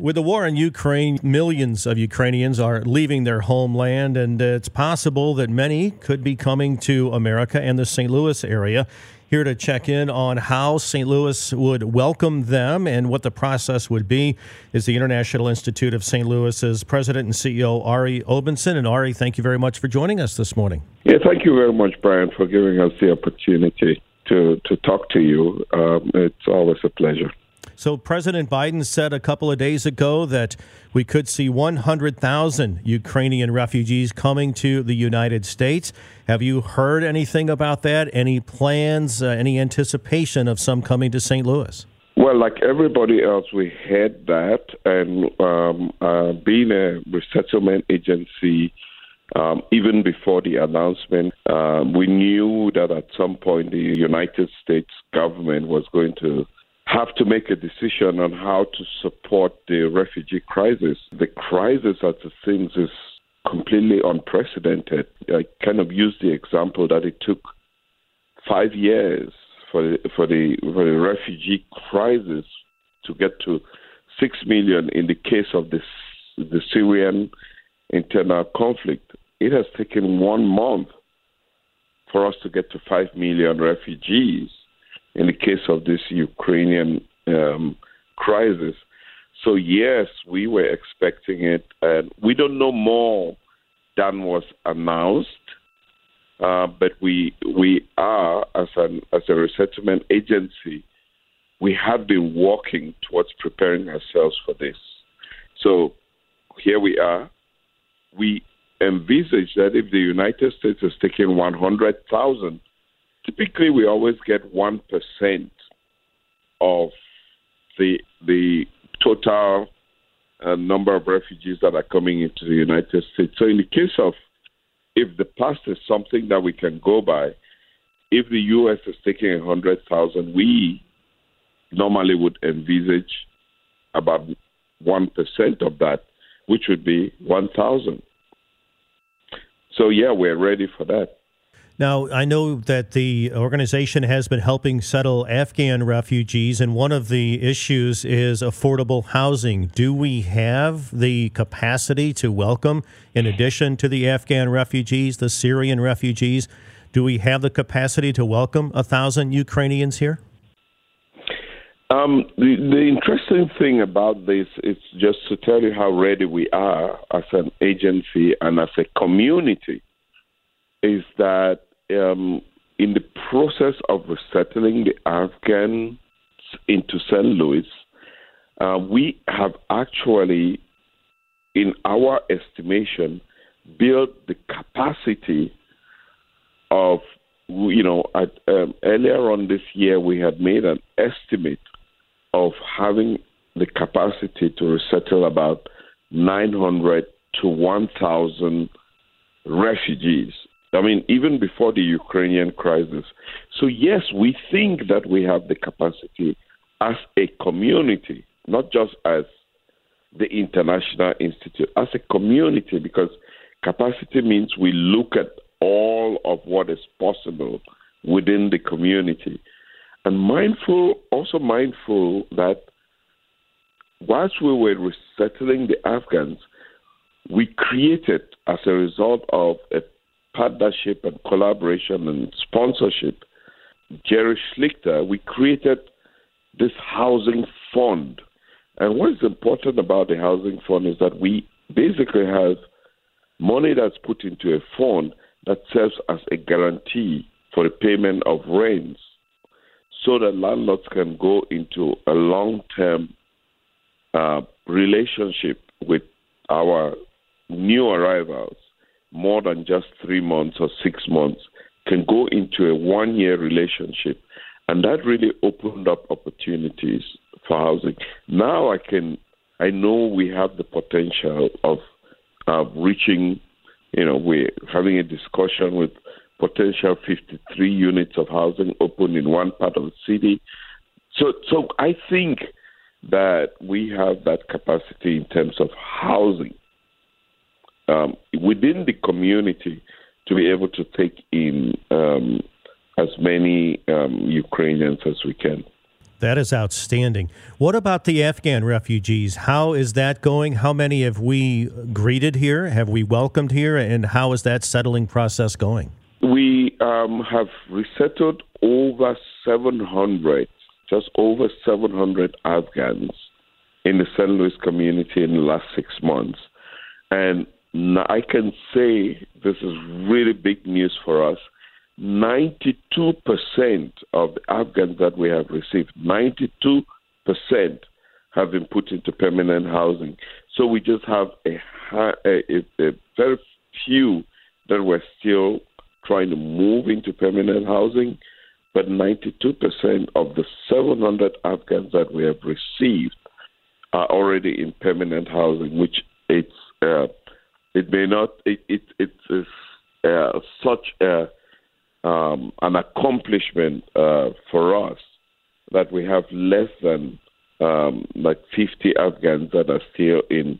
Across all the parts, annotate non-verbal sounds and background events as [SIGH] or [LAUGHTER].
With the war in Ukraine, millions of Ukrainians are leaving their homeland, and it's possible that many could be coming to America and the St. Louis area. Here to check in on how St. Louis would welcome them and what the process would be is the International Institute of St. Louis's President and CEO Arrey Obenson. And Arrey, thank you very much for joining us this morning. Yeah, thank you very much, Brian, for giving us the opportunity to, to talk to you. Um, it's always a pleasure. So, President Biden said a couple of days ago that we could see 100,000 Ukrainian refugees coming to the United States. Have you heard anything about that? Any plans, uh, any anticipation of some coming to St. Louis? Well, like everybody else, we had that, and um, uh, being a resettlement agency, um, even before the announcement, uh, we knew that at some point the United States government was going to have to make a decision on how to support the refugee crisis. The crisis, as it seems, is completely unprecedented. I kind of use the example that it took five years for the, for the for the refugee crisis to get to six million in the case of this the Syrian internal conflict. It has taken one month for us to get to five million refugees in the case of this Ukrainian um, crisis. So, yes, we were expecting it, and we don't know more than was announced. Uh, but we we are as an as a resettlement agency, we have been working towards preparing ourselves for this. So here we are. We envisage that if the United States is taking 100,000 typically we always get one percent of the the total uh, number of refugees that are coming into the United States. So in the case of if the past is something that we can go by, if the U.S. is taking a hundred thousand, we normally would envisage about one percent of that, which would be one thousand. So yeah, we're ready for that. Now, I know that the organization has been helping settle Afghan refugees, and one of the issues is affordable housing. Do we have the capacity to welcome, in addition to the Afghan refugees, the Syrian refugees? Do we have the capacity to welcome a thousand Ukrainians here? Um, the, the interesting thing about this is just to tell you how ready we are as an agency and as a community is that um, in the process of resettling the Afghans into St. Louis, uh, we have actually, in our estimation, built the capacity of, you know, at, um, earlier on this year, we had made an estimate of having the capacity to resettle about 900 to 1,000 refugees I mean, even before the Ukrainian crisis. So, yes, we think that we have the capacity as a community, not just as the International Institute, as a community, because capacity means we look at all of what is possible within the community. And mindful, also mindful that whilst we were resettling the Afghans, we created, as a result of a partnership and collaboration and sponsorship, Jerry Schlichter, we created this housing fund. And what is important about the housing fund is that we basically have money that's put into a fund that serves as a guarantee for the payment of rents so that landlords can go into a long term uh, relationship with our new arrivals more than just three months or six months can go into a one year relationship. And that really opened up opportunities for housing. Now I can, I know we have the potential of of reaching, you know, we're having a discussion with potential 53 units of housing open in one part of the city. So, so I think that we have that capacity in terms of housing um, within the community to be able to take in um, as many um, Ukrainians as we can. That is outstanding. What about the Afghan refugees? How is that going? How many have we greeted here? Have we welcomed here? And how is that settling process going? We um, have resettled over 700, just over 700 Afghans in the St. Louis community in the last six months. And I can say this is really big news for us. 92% of the Afghans that we have received, 92% have been put into permanent housing. So we just have a, a, a very few that we're still trying to move into permanent housing, but 92% of the 700 Afghans that we have received are already in permanent housing, which it's uh, it may not. It it it is uh, such a um, an accomplishment uh, for us that we have less than um, like 50 Afghans that are still in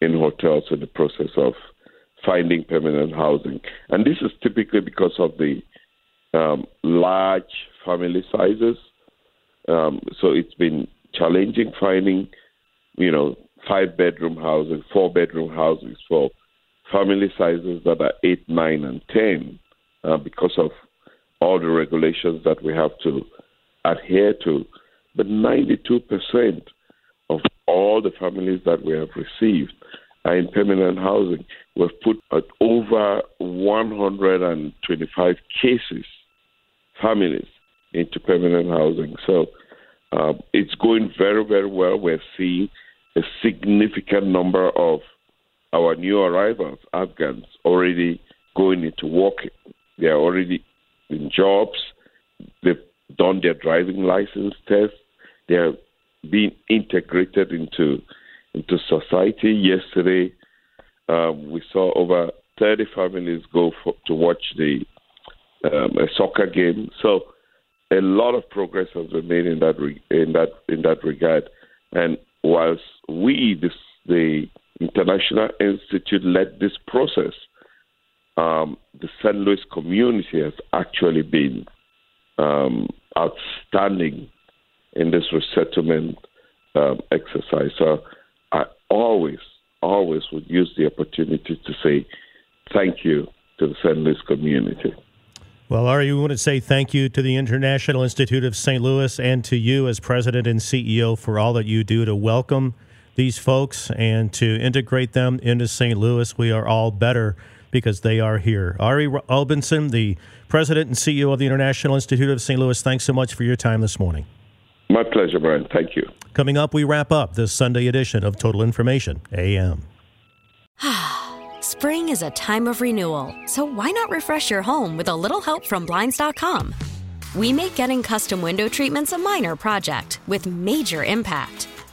in hotels in the process of finding permanent housing, and this is typically because of the um, large family sizes. Um, so it's been challenging finding, you know, five bedroom houses, four bedroom houses for family sizes that are 8, 9, and 10 uh, because of all the regulations that we have to adhere to. But 92% of all the families that we have received are in permanent housing. We've put over 125 cases, families, into permanent housing. So uh, it's going very, very well. We're seeing a significant number of our new arrivals, Afghans, already going into work. They are already in jobs. They've done their driving license test. They are being integrated into into society. Yesterday, um, we saw over 30 families go for, to watch the um, a soccer game. So, a lot of progress has been made in that re- in that in that regard. And whilst we, this, the International Institute led this process, um, the St. Louis community has actually been um, outstanding in this resettlement um, exercise. So I always, always would use the opportunity to say thank you to the St. Louis community. Well, Arrey, we want to say thank you to the International Institute of St. Louis and to you as president and CEO for all that you do to welcome these folks and to integrate them into St. Louis. We are all better because they are here. Arrey Obenson, the president and CEO of the International Institute of St. Louis, thanks so much for your time this morning. My pleasure, Brian. Thank you. Coming up, we wrap up this Sunday edition of Total Information AM. [SIGHS] Spring is a time of renewal, so why not refresh your home with a little help from Blinds.com? We make getting custom window treatments a minor project with major impact.